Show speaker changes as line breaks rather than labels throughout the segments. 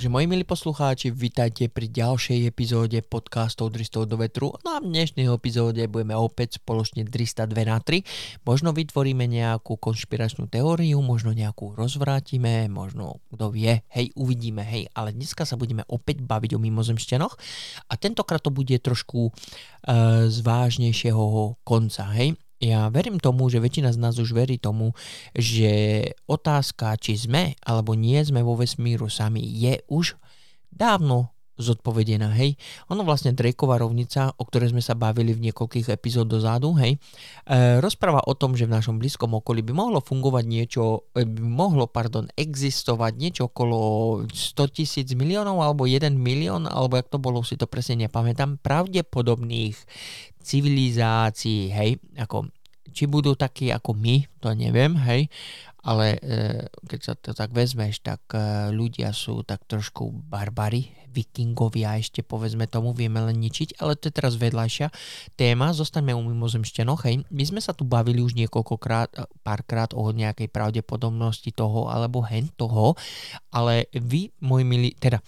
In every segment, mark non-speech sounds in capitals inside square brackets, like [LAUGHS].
Takže moji milí poslucháči, vítajte pri ďalšej epizóde podcastov 300 do vetru. No a v dnešnej epizóde budeme opäť spoločne 302 na 3. Možno vytvoríme nejakú konšpiračnú teóriu, možno nejakú rozvrátime, možno kto vie, hej, uvidíme, hej. Ale dneska sa budeme opäť baviť o mimozemšťanoch a tentokrát to bude trošku uh, z vážnejšieho konca, hej. Ja verím tomu, že väčšina z nás už verí tomu, že otázka, či sme alebo nie sme vo vesmíru sami, je už dávno zodpovedená, hej. Ono vlastne Drakeová rovnica, o ktorej sme sa bavili v niekoľkých epizód dozadu, hej, e, rozpráva o tom, že v našom blízkom okolí by mohlo fungovať niečo, e, by mohlo, pardon, existovať niečo okolo 100 tisíc miliónov alebo 1 milión, alebo jak to bolo, si to presne nepamätám, pravdepodobných civilizácií, hej, ako či budú takí ako my, to neviem, hej, ale e, keď sa to tak vezmeš, tak e, ľudia sú tak trošku barbary, vikingovia ešte povedzme tomu, vieme len ničiť, ale to je teraz vedľajšia téma, zostaňme u mimozemšťanoch, hej. My sme sa tu bavili už niekoľkokrát, eh, párkrát o nejakej pravdepodobnosti toho alebo hen toho, ale vy, môj milí, teda,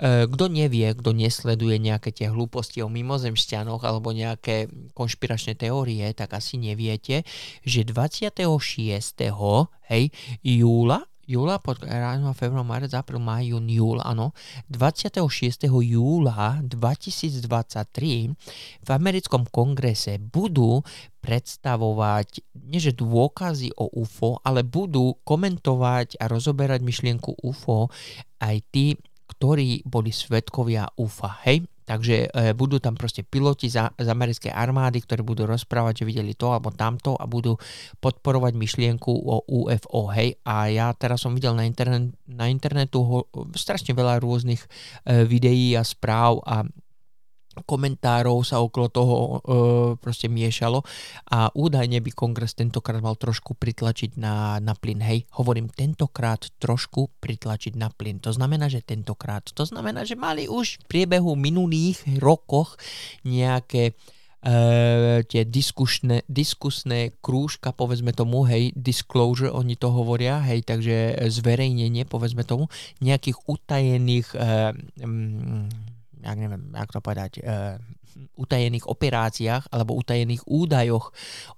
eh, kto nevie, kto nesleduje nejaké tie hlúposti o mimozemšťanoch alebo nejaké konšpiračné teórie, tak asi neviete, že 26. hej, júla júla, pod ráno, február, marec, apríl, maj, jún, júl, áno, 26. júla 2023 v americkom kongrese budú predstavovať, nie že dôkazy o UFO, ale budú komentovať a rozoberať myšlienku UFO aj tí, ktorí boli svetkovia UFA, hej? Takže e, budú tam proste piloti za, z americkej armády, ktorí budú rozprávať, že videli to alebo tamto a budú podporovať myšlienku o UFO. Hej? A ja teraz som videl na, internet, na internetu ho, strašne veľa rôznych e, videí a správ a komentárov sa okolo toho e, proste miešalo a údajne by kongres tentokrát mal trošku pritlačiť na, na plyn. Hej, hovorím tentokrát trošku pritlačiť na plyn. To znamená, že tentokrát. To znamená, že mali už v priebehu minulých rokoch nejaké Uh, tie diskusné, diskusné krúžka, povedzme tomu, hej, disclosure, oni to hovoria, hej, takže zverejnenie, povedzme tomu, nejakých utajených uh, um, jak neviem, jak to povedať, uh, utajených operáciách alebo utajených údajoch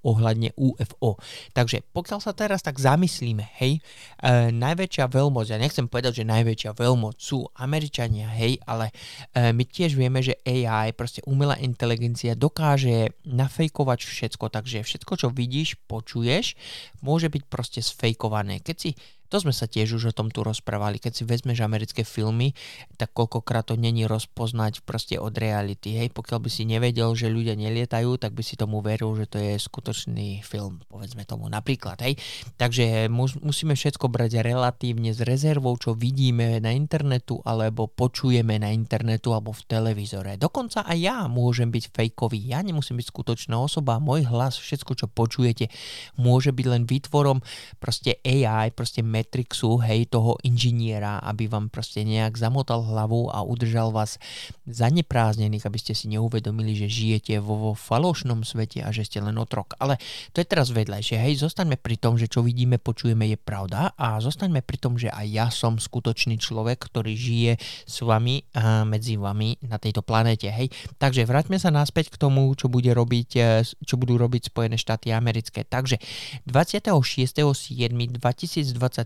ohľadne UFO. Takže pokiaľ sa teraz tak zamyslíme, hej, e, najväčšia veľmoc, ja nechcem povedať, že najväčšia veľmoc sú Američania, hej, ale e, my tiež vieme, že AI, proste umelá inteligencia dokáže nafejkovať všetko, takže všetko, čo vidíš, počuješ, môže byť proste sfejkované. Keď si to sme sa tiež už o tom tu rozprávali. Keď si vezmeš americké filmy, tak koľkokrát to není rozpoznať proste od reality. Hej, pokiaľ by si nevedel, že ľudia nelietajú, tak by si tomu veril, že to je skutočný film, povedzme tomu napríklad. Hej. Takže mus, musíme všetko brať relatívne s rezervou, čo vidíme na internetu alebo počujeme na internetu alebo v televízore. Dokonca aj ja môžem byť fejkový. Ja nemusím byť skutočná osoba. Môj hlas, všetko, čo počujete, môže byť len výtvorom proste AI, proste Matrixu, hej, toho inžiniera, aby vám proste nejak zamotal hlavu a udržal vás zaneprázdnených, aby ste si neuvedomili, že žijete vo, vo falošnom svete a že ste len otrok. Ale to je teraz vedľajšie, hej, zostaňme pri tom, že čo vidíme, počujeme je pravda a zostaňme pri tom, že aj ja som skutočný človek, ktorý žije s vami a medzi vami na tejto planéte, hej. Takže vráťme sa naspäť k tomu, čo bude robiť, e, čo budú robiť Spojené štáty americké. Takže 26.7.2023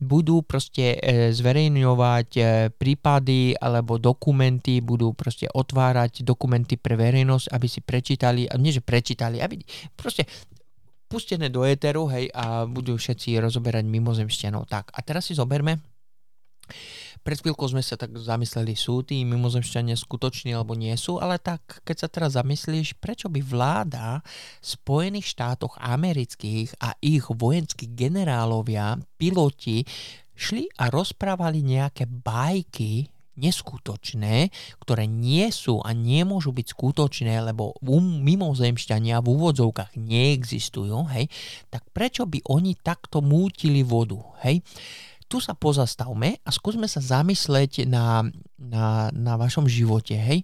budú proste e, zverejňovať e, prípady alebo dokumenty, budú proste otvárať dokumenty pre verejnosť, aby si prečítali, nie že prečítali, aby proste pustené do éteru, hej, a budú všetci rozoberať mimozemšťanov. Tak, a teraz si zoberme, pred chvíľkou sme sa tak zamysleli, sú tí mimozemšťania skutoční alebo nie sú, ale tak keď sa teraz zamyslíš, prečo by vláda Spojených štátoch amerických a ich vojenskí generálovia, piloti šli a rozprávali nejaké bajky neskutočné, ktoré nie sú a nemôžu byť skutočné, lebo mimozemšťania v úvodzovkách neexistujú, hej, tak prečo by oni takto mútili vodu, hej? Tu sa pozastavme a skúsme sa zamysleť na, na, na vašom živote, hej.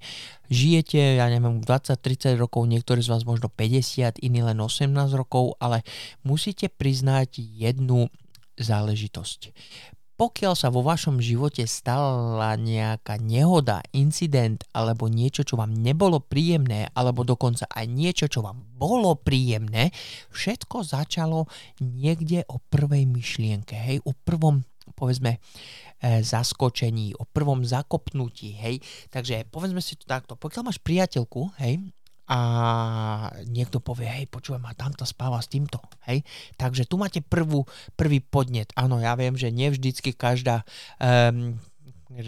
Žijete, ja neviem, 20-30 rokov, niektorí z vás možno 50, iní len 18 rokov, ale musíte priznať jednu záležitosť. pokiaľ sa vo vašom živote stala nejaká nehoda, incident alebo niečo, čo vám nebolo príjemné, alebo dokonca aj niečo, čo vám bolo príjemné, všetko začalo niekde o prvej myšlienke, hej, o prvom povedzme, e, zaskočení, o prvom zakopnutí, hej. Takže povedzme si to takto, pokiaľ máš priateľku, hej, a niekto povie, hej, počúvaj ma, tamto spáva s týmto, hej. Takže tu máte prvú, prvý podnet. Áno, ja viem, že nie vždycky každá um,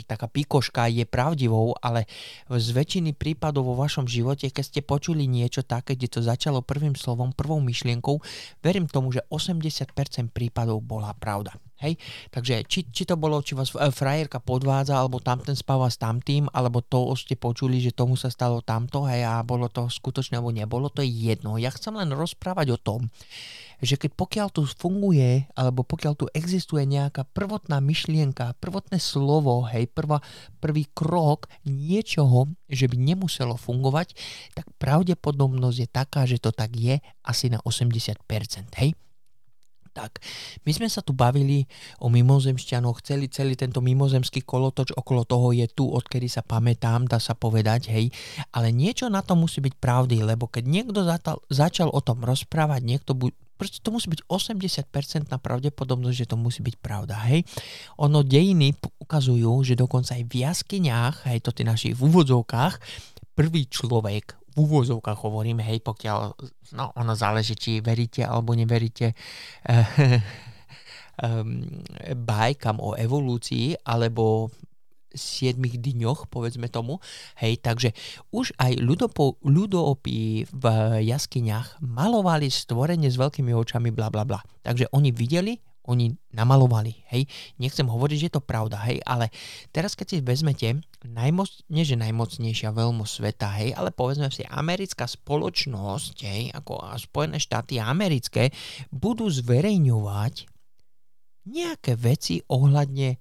taká pikoška je pravdivou, ale z väčšiny prípadov vo vašom živote, keď ste počuli niečo také, kde to začalo prvým slovom, prvou myšlienkou, verím tomu, že 80% prípadov bola pravda. Hej? Takže či, či to bolo, či vás e, frajerka podvádza, alebo tamten spáva s tamtým, alebo to ste počuli, že tomu sa stalo tamto, hej, a bolo to skutočné, alebo nebolo, to je jedno. Ja chcem len rozprávať o tom, že keď pokiaľ tu funguje, alebo pokiaľ tu existuje nejaká prvotná myšlienka, prvotné slovo, hej, prvá, prvý krok niečoho, že by nemuselo fungovať, tak pravdepodobnosť je taká, že to tak je asi na 80%, hej. Tak, my sme sa tu bavili o mimozemšťanoch, celý, celý tento mimozemský kolotoč okolo toho je tu, odkedy sa pamätám, dá sa povedať, hej, ale niečo na to musí byť pravdy, lebo keď niekto zatal, začal o tom rozprávať, niekto bu- proste to musí byť 80% na pravdepodobnosť, že to musí byť pravda, hej. Ono dejiny ukazujú, že dokonca aj v jaskyniach, hej, to tie našich v úvodzovkách, prvý človek v úvozovkách hovorím, hej, pokiaľ, no ono záleží, či veríte alebo neveríte [LAUGHS] um, bajkam o evolúcii, alebo siedmých dňoch, povedzme tomu. Hej, takže už aj ľudopo, ľudoopí v jaskyniach malovali stvorenie s veľkými očami, bla bla bla. Takže oni videli, oni namalovali, hej. Nechcem hovoriť, že je to pravda, hej, ale teraz keď si vezmete, najmoc, nie že najmocnejšia veľmo sveta, hej, ale povedzme si, americká spoločnosť, hej, ako Spojené štáty americké, budú zverejňovať nejaké veci ohľadne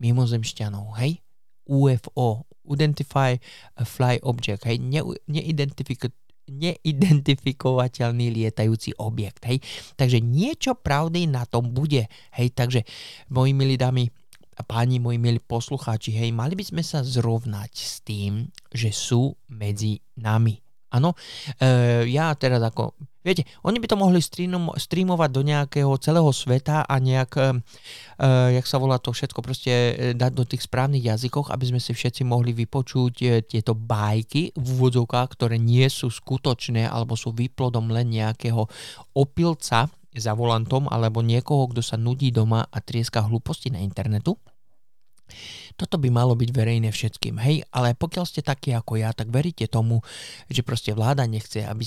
mimozemšťanov, hej. UFO, Identify Fly Object, hej, ne, neidentifikovaný neidentifikovateľný lietajúci objekt. Hej. Takže niečo pravdy na tom bude. Hej. Takže, moji milí dámy páni, moji milí poslucháči, hej, mali by sme sa zrovnať s tým, že sú medzi nami. Áno, e, ja teraz ako Viete, oni by to mohli streamovať do nejakého celého sveta a nejak, uh, jak sa volá to všetko, proste dať do tých správnych jazykoch, aby sme si všetci mohli vypočuť uh, tieto bajky v úvodzovkách, ktoré nie sú skutočné alebo sú výplodom len nejakého opilca za volantom alebo niekoho, kto sa nudí doma a trieska hlúposti na internetu. Toto by malo byť verejné všetkým, hej, ale pokiaľ ste takí ako ja, tak veríte tomu, že proste vláda nechce, aby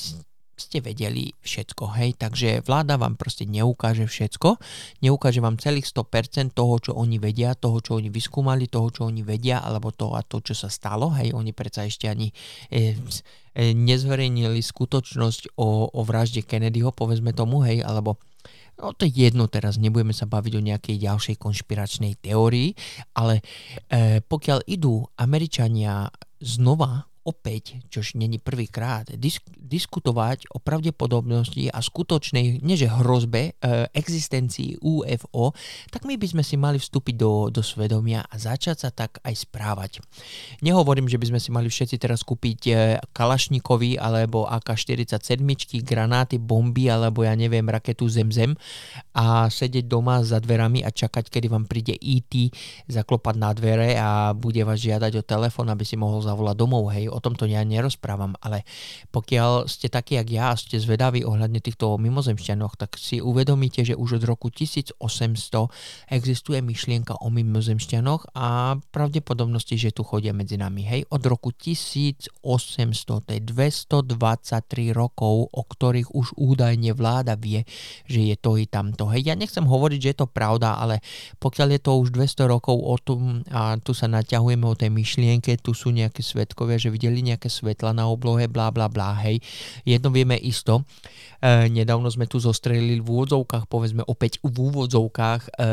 ste vedeli všetko, hej, takže vláda vám proste neukáže všetko, neukáže vám celých 100% toho, čo oni vedia, toho, čo oni vyskúmali, toho, čo oni vedia, alebo to a to, čo sa stalo, hej, oni predsa ešte ani e, e, nezverejnili skutočnosť o, o vražde Kennedyho, povedzme tomu, hej, alebo No to je jedno teraz, nebudeme sa baviť o nejakej ďalšej konšpiračnej teórii, ale e, pokiaľ idú Američania znova opäť, čož není prvýkrát, disk, diskutovať o pravdepodobnosti a skutočnej, neže hrozbe, e, existencii UFO, tak my by sme si mali vstúpiť do, do svedomia a začať sa tak aj správať. Nehovorím, že by sme si mali všetci teraz kúpiť e, Kalašnikovi alebo AK-47, granáty, bomby alebo ja neviem, raketu Zemzem a sedieť doma za dverami a čakať, kedy vám príde ET zaklopať na dvere a bude vás žiadať o telefón, aby si mohol zavolať domov, hej, o tomto ja nerozprávam, ale pokiaľ ste takí, jak ja ste zvedaví ohľadne týchto mimozemšťanoch, tak si uvedomíte, že už od roku 1800 existuje myšlienka o mimozemšťanoch a pravdepodobnosti, že tu chodia medzi nami. Hej, od roku 1800, to je 223 rokov, o ktorých už údajne vláda vie, že je to i tamto. Hej, ja nechcem hovoriť, že je to pravda, ale pokiaľ je to už 200 rokov o tom a tu sa naťahujeme o tej myšlienke, tu sú nejaké svetkovia, že videli videli nejaké svetla na oblohe, blá, blá, blá, hej. Jedno vieme isto. E, nedávno sme tu zostrelili v úvodzovkách, povedzme opäť v úvodzovkách, e,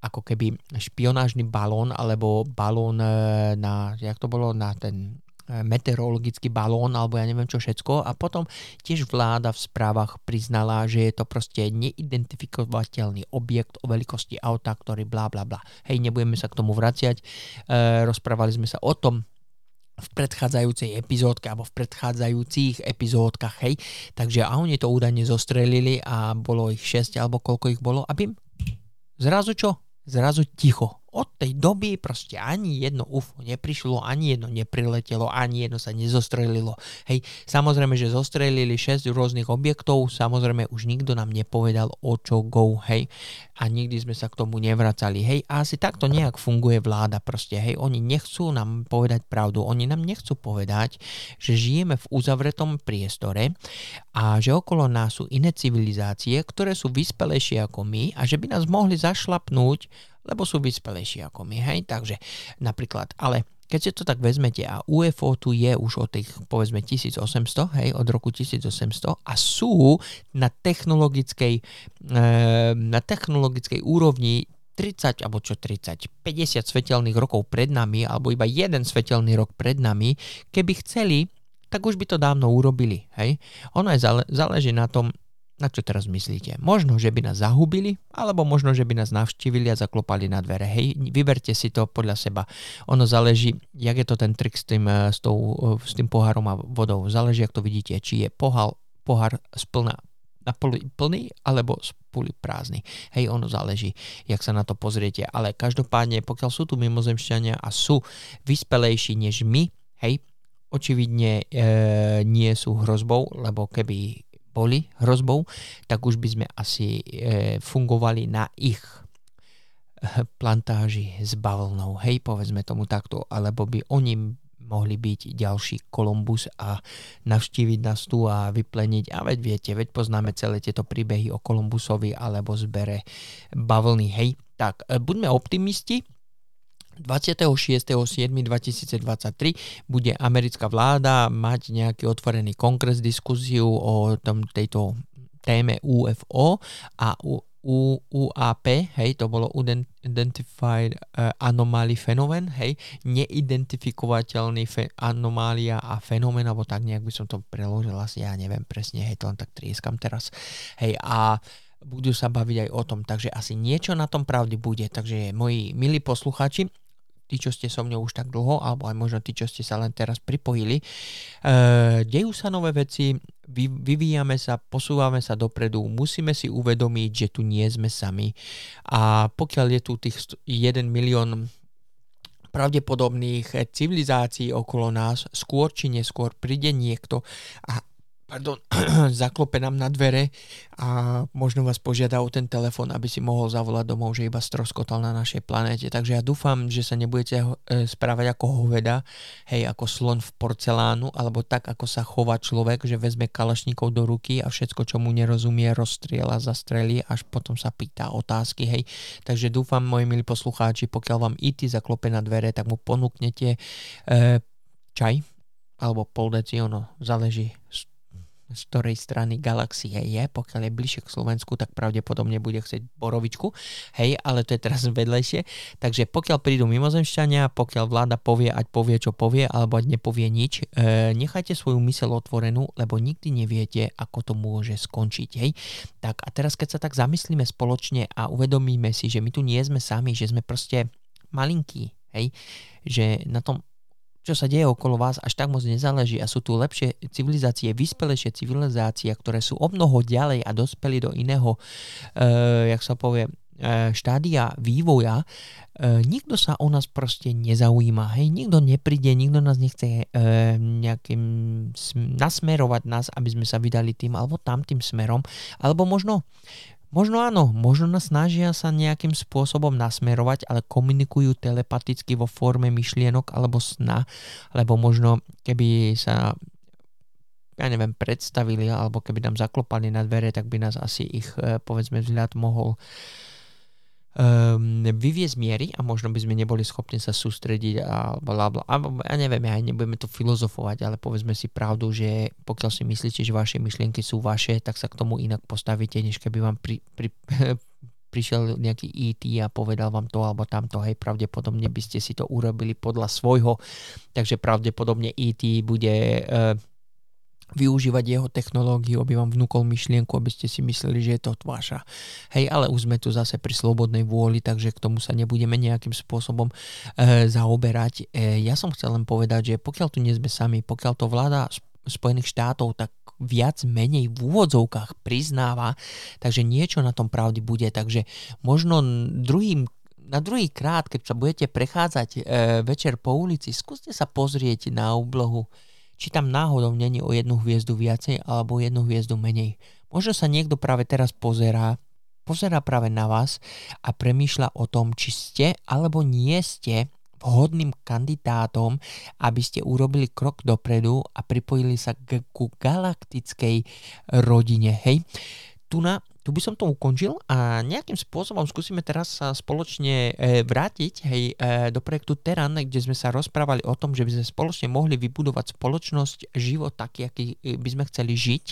ako keby špionážny balón, alebo balón e, na, jak to bolo, na ten meteorologický balón alebo ja neviem čo všetko a potom tiež vláda v správach priznala, že je to proste neidentifikovateľný objekt o veľkosti auta, ktorý bla bla bla. Hej, nebudeme sa k tomu vraciať. E, rozprávali sme sa o tom v predchádzajúcej epizódke alebo v predchádzajúcich epizódkach, hej. Takže a oni to údajne zostrelili a bolo ich 6 alebo koľko ich bolo, aby zrazu čo? Zrazu ticho od tej doby proste ani jedno UFO neprišlo, ani jedno nepriletelo, ani jedno sa nezostrelilo. Hej, samozrejme, že zostrelili 6 rôznych objektov, samozrejme už nikto nám nepovedal o čo go, hej, a nikdy sme sa k tomu nevracali, hej, a asi takto nejak funguje vláda proste, hej, oni nechcú nám povedať pravdu, oni nám nechcú povedať, že žijeme v uzavretom priestore a že okolo nás sú iné civilizácie, ktoré sú vyspelejšie ako my a že by nás mohli zašlapnúť lebo sú vyspelejší ako my, hej, takže napríklad, ale keď si to tak vezmete a UFO tu je už od tých povedzme 1800, hej, od roku 1800 a sú na technologickej, e, na technologickej úrovni 30 alebo čo 30, 50 svetelných rokov pred nami alebo iba jeden svetelný rok pred nami, keby chceli, tak už by to dávno urobili. Hej? Ono je zále, záleží na tom, na čo teraz myslíte? Možno, že by nás zahubili, alebo možno, že by nás navštívili a zaklopali na dvere. Hej, vyberte si to podľa seba. Ono záleží, jak je to ten trik s tým, eh, s, tou, eh, s tým pohárom a vodou. Záleží, jak to vidíte, či je pohár, pohár splná na poli, plný alebo poli prázdny. Hej, ono záleží, jak sa na to pozriete. Ale každopádne, pokiaľ sú tu mimozemšťania a sú vyspelejší než my, hej, očividne e, nie sú hrozbou, lebo keby boli hrozbou, tak už by sme asi e, fungovali na ich e, plantáži s bavlnou, hej, povedzme tomu takto, alebo by oni mohli byť ďalší Kolumbus a navštíviť nás tu a vypleniť. A veď viete, veď poznáme celé tieto príbehy o Kolumbusovi alebo zbere bavlny, hej. Tak, e, buďme optimisti, 26.7.2023 bude americká vláda mať nejaký otvorený kongres, diskusiu o tom, tejto téme UFO a u, u, UAP, hej, to bolo Identified uh, Anomaly Phenomenon, hej, neidentifikovateľný fe, anomália a fenomén, alebo tak nejak by som to preložil, asi ja neviem presne, hej, to len tak trieskam teraz, hej, a budú sa baviť aj o tom, takže asi niečo na tom pravdy bude, takže moji milí poslucháči, tí, čo ste so mnou už tak dlho, alebo aj možno tí, čo ste sa len teraz pripojili. E, dejú sa nové veci, vy, vyvíjame sa, posúvame sa dopredu, musíme si uvedomiť, že tu nie sme sami. A pokiaľ je tu tých 1 milión pravdepodobných civilizácií okolo nás, skôr či neskôr príde niekto a pardon, [CLEARS THROAT] zaklope nám na dvere a možno vás požiada o ten telefon, aby si mohol zavolať domov, že iba stroskotal na našej planéte. Takže ja dúfam, že sa nebudete e, správať ako hoveda, hej, ako slon v porcelánu, alebo tak, ako sa chová človek, že vezme kalašníkov do ruky a všetko, čo mu nerozumie, rozstriela, zastrelí, až potom sa pýta otázky, hej. Takže dúfam, moji milí poslucháči, pokiaľ vám IT zaklope na dvere, tak mu ponúknete e, čaj, alebo pol deci, ono záleží z ktorej strany galaxie je, pokiaľ je bližšie k Slovensku, tak pravdepodobne bude chcieť borovičku, hej, ale to je teraz [LAUGHS] vedlejšie. Takže pokiaľ prídu mimozemšťania, pokiaľ vláda povie, ať povie, čo povie, alebo ať nepovie nič, e, nechajte svoju mysel otvorenú, lebo nikdy neviete, ako to môže skončiť, hej. Tak a teraz, keď sa tak zamyslíme spoločne a uvedomíme si, že my tu nie sme sami, že sme proste malinkí, hej, že na tom čo sa deje okolo vás, až tak moc nezáleží a sú tu lepšie civilizácie, vyspelejšie civilizácie, ktoré sú o mnoho ďalej a dospeli do iného, uh, jak sa povie, uh, štádia vývoja, uh, nikto sa o nás proste nezaujíma, hej, nikto nepríde, nikto nás nechce uh, nejakým nasmerovať nás, aby sme sa vydali tým alebo tamtým smerom, alebo možno Možno áno, možno nás snažia sa nejakým spôsobom nasmerovať, ale komunikujú telepaticky vo forme myšlienok alebo sna, alebo možno keby sa ja neviem, predstavili, alebo keby nám zaklopali na dvere, tak by nás asi ich, eh, povedzme, vzhľad mohol uh, um, vyviezť miery a možno by sme neboli schopní sa sústrediť a bla bla. A ja neviem, ja nebudeme tu filozofovať, ale povedzme si pravdu, že pokiaľ si myslíte, že vaše myšlienky sú vaše, tak sa k tomu inak postavíte, než keby vám pri, pri, [LAUGHS] prišiel nejaký ET a povedal vám to alebo tamto, hej, pravdepodobne by ste si to urobili podľa svojho, takže pravdepodobne ET bude uh, využívať jeho technológiu, aby vám vnúkol myšlienku, aby ste si mysleli, že je to vaša. Hej, ale už sme tu zase pri slobodnej vôli, takže k tomu sa nebudeme nejakým spôsobom e, zaoberať. E, ja som chcel len povedať, že pokiaľ tu nie sme sami, pokiaľ to vláda Spojených štátov tak viac menej v úvodzovkách priznáva, takže niečo na tom pravdy bude, takže možno druhým na druhý krát, keď sa budete prechádzať e, večer po ulici, skúste sa pozrieť na oblohu či tam náhodou není o jednu hviezdu viacej alebo jednu hviezdu menej. Možno sa niekto práve teraz pozerá, pozerá práve na vás a premýšľa o tom, či ste alebo nie ste vhodným kandidátom, aby ste urobili krok dopredu a pripojili sa k, ku galaktickej rodine. Hej, tu na tu by som to ukončil a nejakým spôsobom skúsime teraz sa spoločne e, vrátiť hej, e, do projektu Teran, kde sme sa rozprávali o tom, že by sme spoločne mohli vybudovať spoločnosť, život taký, aký e, by sme chceli žiť.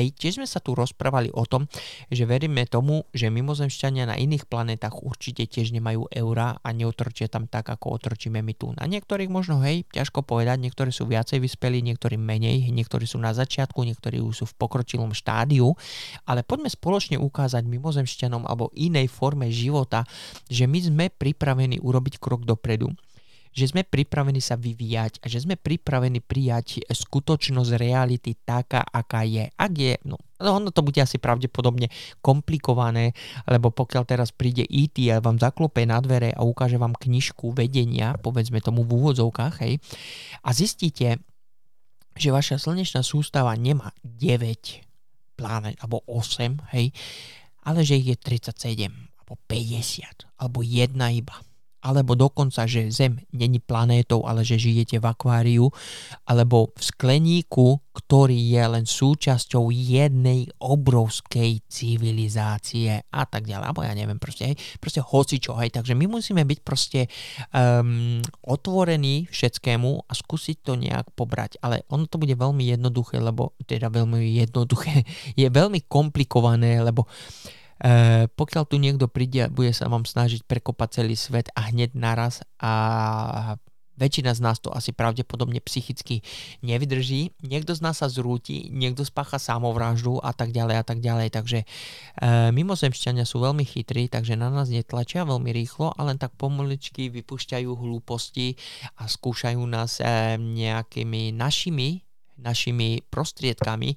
Hej, tiež sme sa tu rozprávali o tom, že veríme tomu, že mimozemšťania na iných planetách určite tiež nemajú eurá a neotrčia tam tak, ako otrčíme my tu. Na niektorých možno, hej, ťažko povedať, niektorí sú viacej vyspelí, niektorí menej, niektorí sú na začiatku, niektorí už sú v pokročilom štádiu, ale poďme spoločne spoločne ukázať mimozemšťanom alebo inej forme života, že my sme pripravení urobiť krok dopredu že sme pripravení sa vyvíjať a že sme pripravení prijať skutočnosť reality taká, aká je. Ak je, no, no ono to bude asi pravdepodobne komplikované, lebo pokiaľ teraz príde IT e a vám zaklope na dvere a ukáže vám knižku vedenia, povedzme tomu v úvodzovkách, hej, a zistíte, že vaša slnečná sústava nemá 9 planet, alebo 8, hej, ale že ich je 37, alebo 50, alebo jedna iba alebo dokonca, že Zem není planétou, ale že žijete v akváriu, alebo v skleníku, ktorý je len súčasťou jednej obrovskej civilizácie a tak ďalej. Alebo ja neviem, proste, hej, proste hocičo, hej. Takže my musíme byť proste um, otvorení všetkému a skúsiť to nejak pobrať. Ale ono to bude veľmi jednoduché, lebo teda veľmi jednoduché, [LAUGHS] je veľmi komplikované, lebo uh, E, pokiaľ tu niekto príde a bude sa vám snažiť prekopať celý svet a hneď naraz a väčšina z nás to asi pravdepodobne psychicky nevydrží. Niekto z nás sa zrúti, niekto spácha samovraždu a tak ďalej a tak ďalej. Takže e, mimozemšťania sú veľmi chytrí, takže na nás netlačia veľmi rýchlo a len tak pomaličky vypúšťajú hlúposti a skúšajú nás e, nejakými našimi našimi prostriedkami e,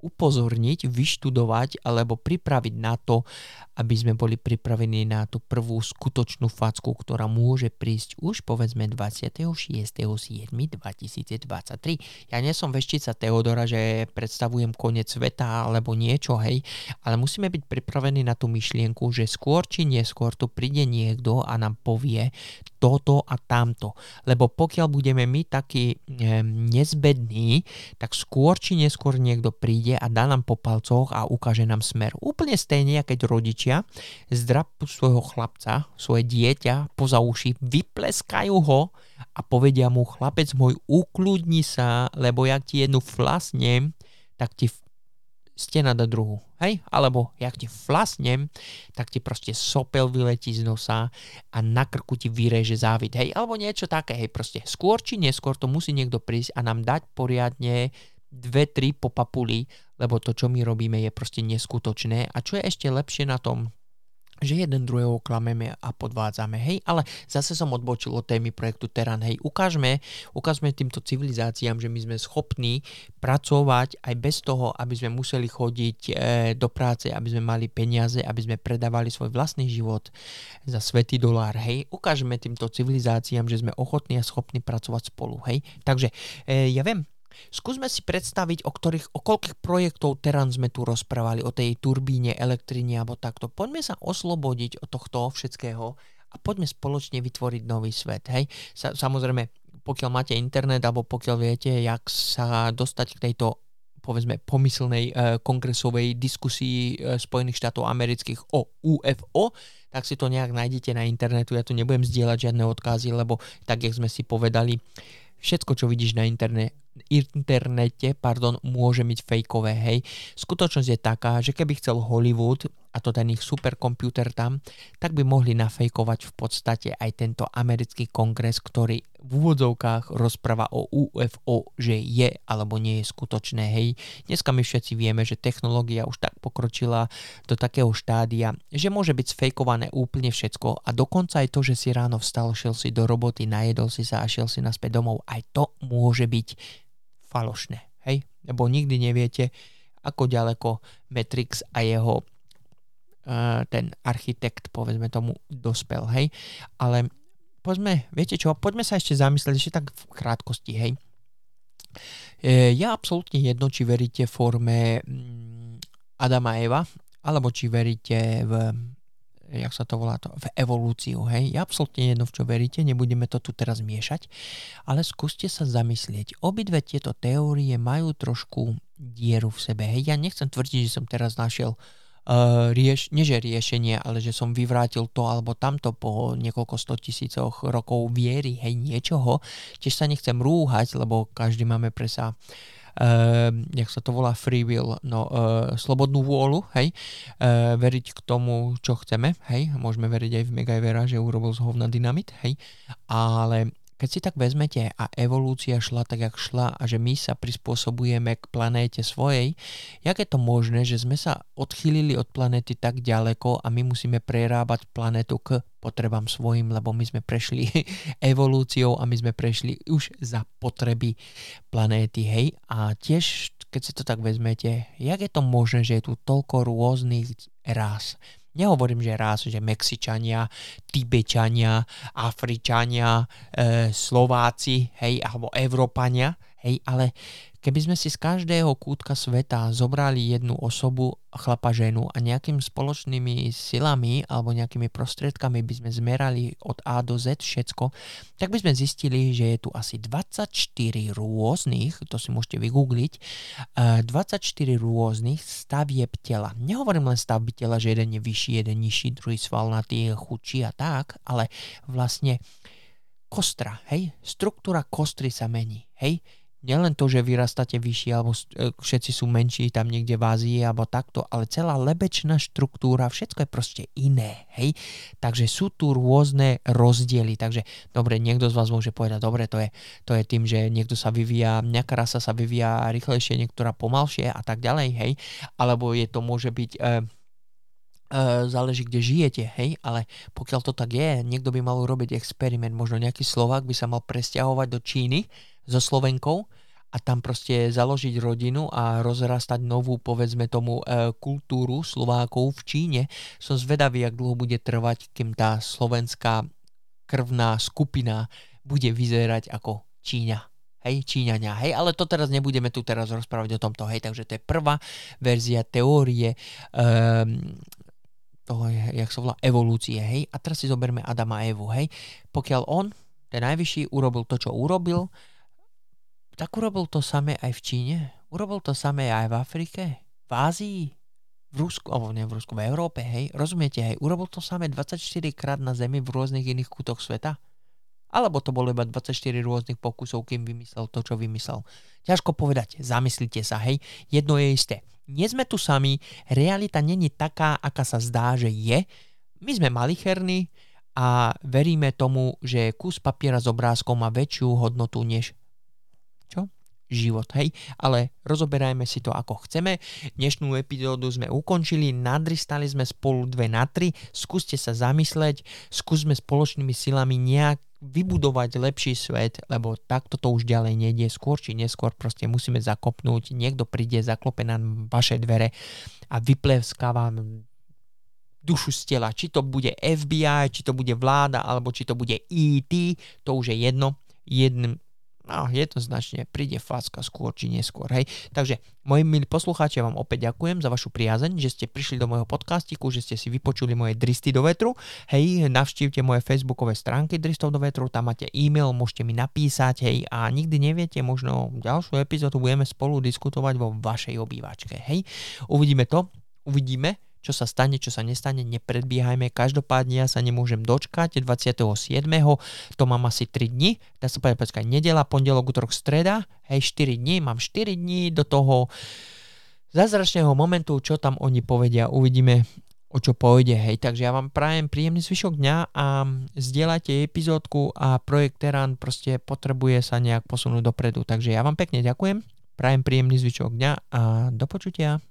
upozorniť, vyštudovať alebo pripraviť na to, aby sme boli pripravení na tú prvú skutočnú facku, ktorá môže prísť už povedzme 26.7.2023. Ja nie som veštica Teodora, že predstavujem koniec sveta alebo niečo, hej, ale musíme byť pripravení na tú myšlienku, že skôr či neskôr tu príde niekto a nám povie toto a tamto. Lebo pokiaľ budeme my takí nezbední, tak skôr či neskôr niekto príde a dá nám po palcoch a ukáže nám smer. Úplne stejne, keď rodičia zdrapú svojho chlapca, svoje dieťa poza uši, vypleskajú ho a povedia mu, chlapec môj, ukludni sa, lebo jak ti jednu flasnem, tak ti stena do druhu, hej? Alebo jak ti flasnem, tak ti proste sopel vyletí z nosa a na krku ti vyreže závid, hej? Alebo niečo také, hej? Proste skôr či neskôr to musí niekto prísť a nám dať poriadne dve, tri po papuli, lebo to, čo my robíme, je proste neskutočné. A čo je ešte lepšie na tom, že jeden druhého klameme a podvádzame, hej, ale zase som odbočil od témy projektu Teran, hej, ukážme, ukážme týmto civilizáciám, že my sme schopní pracovať aj bez toho, aby sme museli chodiť e, do práce, aby sme mali peniaze, aby sme predávali svoj vlastný život za svetý dolár, hej, ukážme týmto civilizáciám, že sme ochotní a schopní pracovať spolu, hej, takže e, ja viem, Skúsme si predstaviť, o, ktorých, o koľkých projektov teraz sme tu rozprávali, o tej turbíne, elektrine alebo takto. Poďme sa oslobodiť od tohto všetkého a poďme spoločne vytvoriť nový svet. Hej? Sa, samozrejme, pokiaľ máte internet alebo pokiaľ viete, jak sa dostať k tejto povedzme pomyslnej e, kongresovej diskusii e, Spojených štátov amerických o UFO, tak si to nejak nájdete na internetu. Ja tu nebudem zdieľať žiadne odkazy, lebo tak, jak sme si povedali, všetko, čo vidíš na interne, internete pardon, môže byť fejkové. Hej. Skutočnosť je taká, že keby chcel Hollywood, a to ten ich superkomputer tam, tak by mohli nafejkovať v podstate aj tento americký kongres, ktorý v úvodzovkách rozpráva o UFO, že je alebo nie je skutočné. Hej. Dneska my všetci vieme, že technológia už tak pokročila do takého štádia, že môže byť sfejkované úplne všetko a dokonca aj to, že si ráno vstal, šiel si do roboty, najedol si sa a šiel si naspäť domov, aj to môže byť falošné. Hej? Lebo nikdy neviete, ako ďaleko Matrix a jeho uh, ten architekt, povedzme tomu, dospel. Hej? Ale poďme, viete čo, poďme sa ešte zamyslieť ešte tak v krátkosti. Hej? E, ja absolútne jedno, či veríte forme mm, Adama Eva, alebo či veríte v jak sa to volá to, v evolúciu, hej. Ja absolútne jedno, v čo veríte, nebudeme to tu teraz miešať, ale skúste sa zamyslieť. Obidve tieto teórie majú trošku dieru v sebe, hej. Ja nechcem tvrdiť, že som teraz našiel uh, rieš, neže riešenie, ale že som vyvrátil to alebo tamto po niekoľko sto tisícoch rokov viery, hej, niečoho. Tiež sa nechcem rúhať, lebo každý máme presa uh, uh, jak sa to volá, free will, no, uh, slobodnú vôľu, hej, uh, veriť k tomu, čo chceme, hej, môžeme veriť aj v Megajvera, že urobil z hovna dynamit, hej, ale keď si tak vezmete a evolúcia šla tak, jak šla a že my sa prispôsobujeme k planéte svojej, jak je to možné, že sme sa odchýlili od planéty tak ďaleko a my musíme prerábať planétu k potrebám svojim, lebo my sme prešli [LAUGHS] evolúciou a my sme prešli už za potreby planéty, hej. A tiež, keď si to tak vezmete, jak je to možné, že je tu toľko rôznych rás, Nehovorím, že raz, že Mexičania, Tibečania, Afričania, e, Slováci, hej, alebo Európania, hej, ale Keby sme si z každého kútka sveta zobrali jednu osobu, chlapa, ženu a nejakými spoločnými silami alebo nejakými prostriedkami by sme zmerali od A do Z všetko, tak by sme zistili, že je tu asi 24 rôznych, to si môžete vygoogliť, 24 rôznych stavieb tela. Nehovorím len stavby tela, že jeden je vyšší, jeden nižší, druhý svalnatý, chudší a tak, ale vlastne kostra, hej, struktúra kostry sa mení, hej, nielen to, že vyrastáte vyššie alebo e, všetci sú menší tam niekde v Ázii alebo takto, ale celá lebečná štruktúra, všetko je proste iné, hej. Takže sú tu rôzne rozdiely, takže dobre, niekto z vás môže povedať, dobre, to je, to je tým, že niekto sa vyvíja, nejaká rasa sa vyvíja rýchlejšie, niektorá pomalšie a tak ďalej, hej. Alebo je to môže byť... E, Uh, záleží, kde žijete, hej, ale pokiaľ to tak je, niekto by mal urobiť experiment, možno nejaký Slovák by sa mal presťahovať do Číny so Slovenkou a tam proste založiť rodinu a rozrastať novú, povedzme tomu, e, kultúru Slovákov v Číne. Som zvedavý, jak dlho bude trvať, kým tá slovenská krvná skupina bude vyzerať ako Číňa. Hej, Číňania, hej, ale to teraz nebudeme tu teraz rozprávať o tomto, hej, takže to je prvá verzia teórie um, toho, jak sa volá, evolúcie, hej, a teraz si zoberme Adama a Evu, hej, pokiaľ on, ten najvyšší, urobil to, čo urobil, tak urobil to samé aj v Číne, urobil to samé aj v Afrike, v Ázii, v Rusku, alebo nie v Rusku, v Európe, hej, rozumiete, hej, urobil to samé 24 krát na Zemi v rôznych iných kútoch sveta? Alebo to bolo iba 24 rôznych pokusov, kým vymyslel to, čo vymyslel. Ťažko povedať, zamyslite sa, hej, jedno je isté. Nie sme tu sami, realita není taká, aká sa zdá, že je. My sme malicherní a veríme tomu, že kus papiera s obrázkom má väčšiu hodnotu než život, hej, ale rozoberajme si to ako chceme. Dnešnú epizódu sme ukončili, nadristali sme spolu dve na tri, skúste sa zamysleť, skúsme spoločnými silami nejak vybudovať lepší svet, lebo takto to už ďalej nejde, skôr či neskôr proste musíme zakopnúť, niekto príde, zaklope na vaše dvere a vyplevskáva dušu z tela. Či to bude FBI, či to bude vláda, alebo či to bude ET, to už je jedno. Jedným, No, jednoznačne príde facka skôr či neskôr, hej. Takže, moji milí poslucháči, ja vám opäť ďakujem za vašu priazeň, že ste prišli do môjho podcastiku, že ste si vypočuli moje dristy do vetru. Hej, navštívte moje facebookové stránky Dristov do vetru, tam máte e-mail, môžete mi napísať, hej, a nikdy neviete, možno ďalšiu epizódu budeme spolu diskutovať vo vašej obývačke, hej. Uvidíme to, uvidíme, čo sa stane, čo sa nestane, nepredbiehajme. Každopádne ja sa nemôžem dočkať 27. To mám asi 3 dní. Dá sa povedať, počkaj, nedela, pondelok, útorok, streda. Hej, 4 dní. Mám 4 dní do toho zázračného momentu, čo tam oni povedia. Uvidíme, o čo pôjde, hej. Takže ja vám prajem príjemný zvyšok dňa a zdieľajte epizódku a projekt Terán proste potrebuje sa nejak posunúť dopredu. Takže ja vám pekne ďakujem, prajem príjemný zvyšok dňa a do počutia.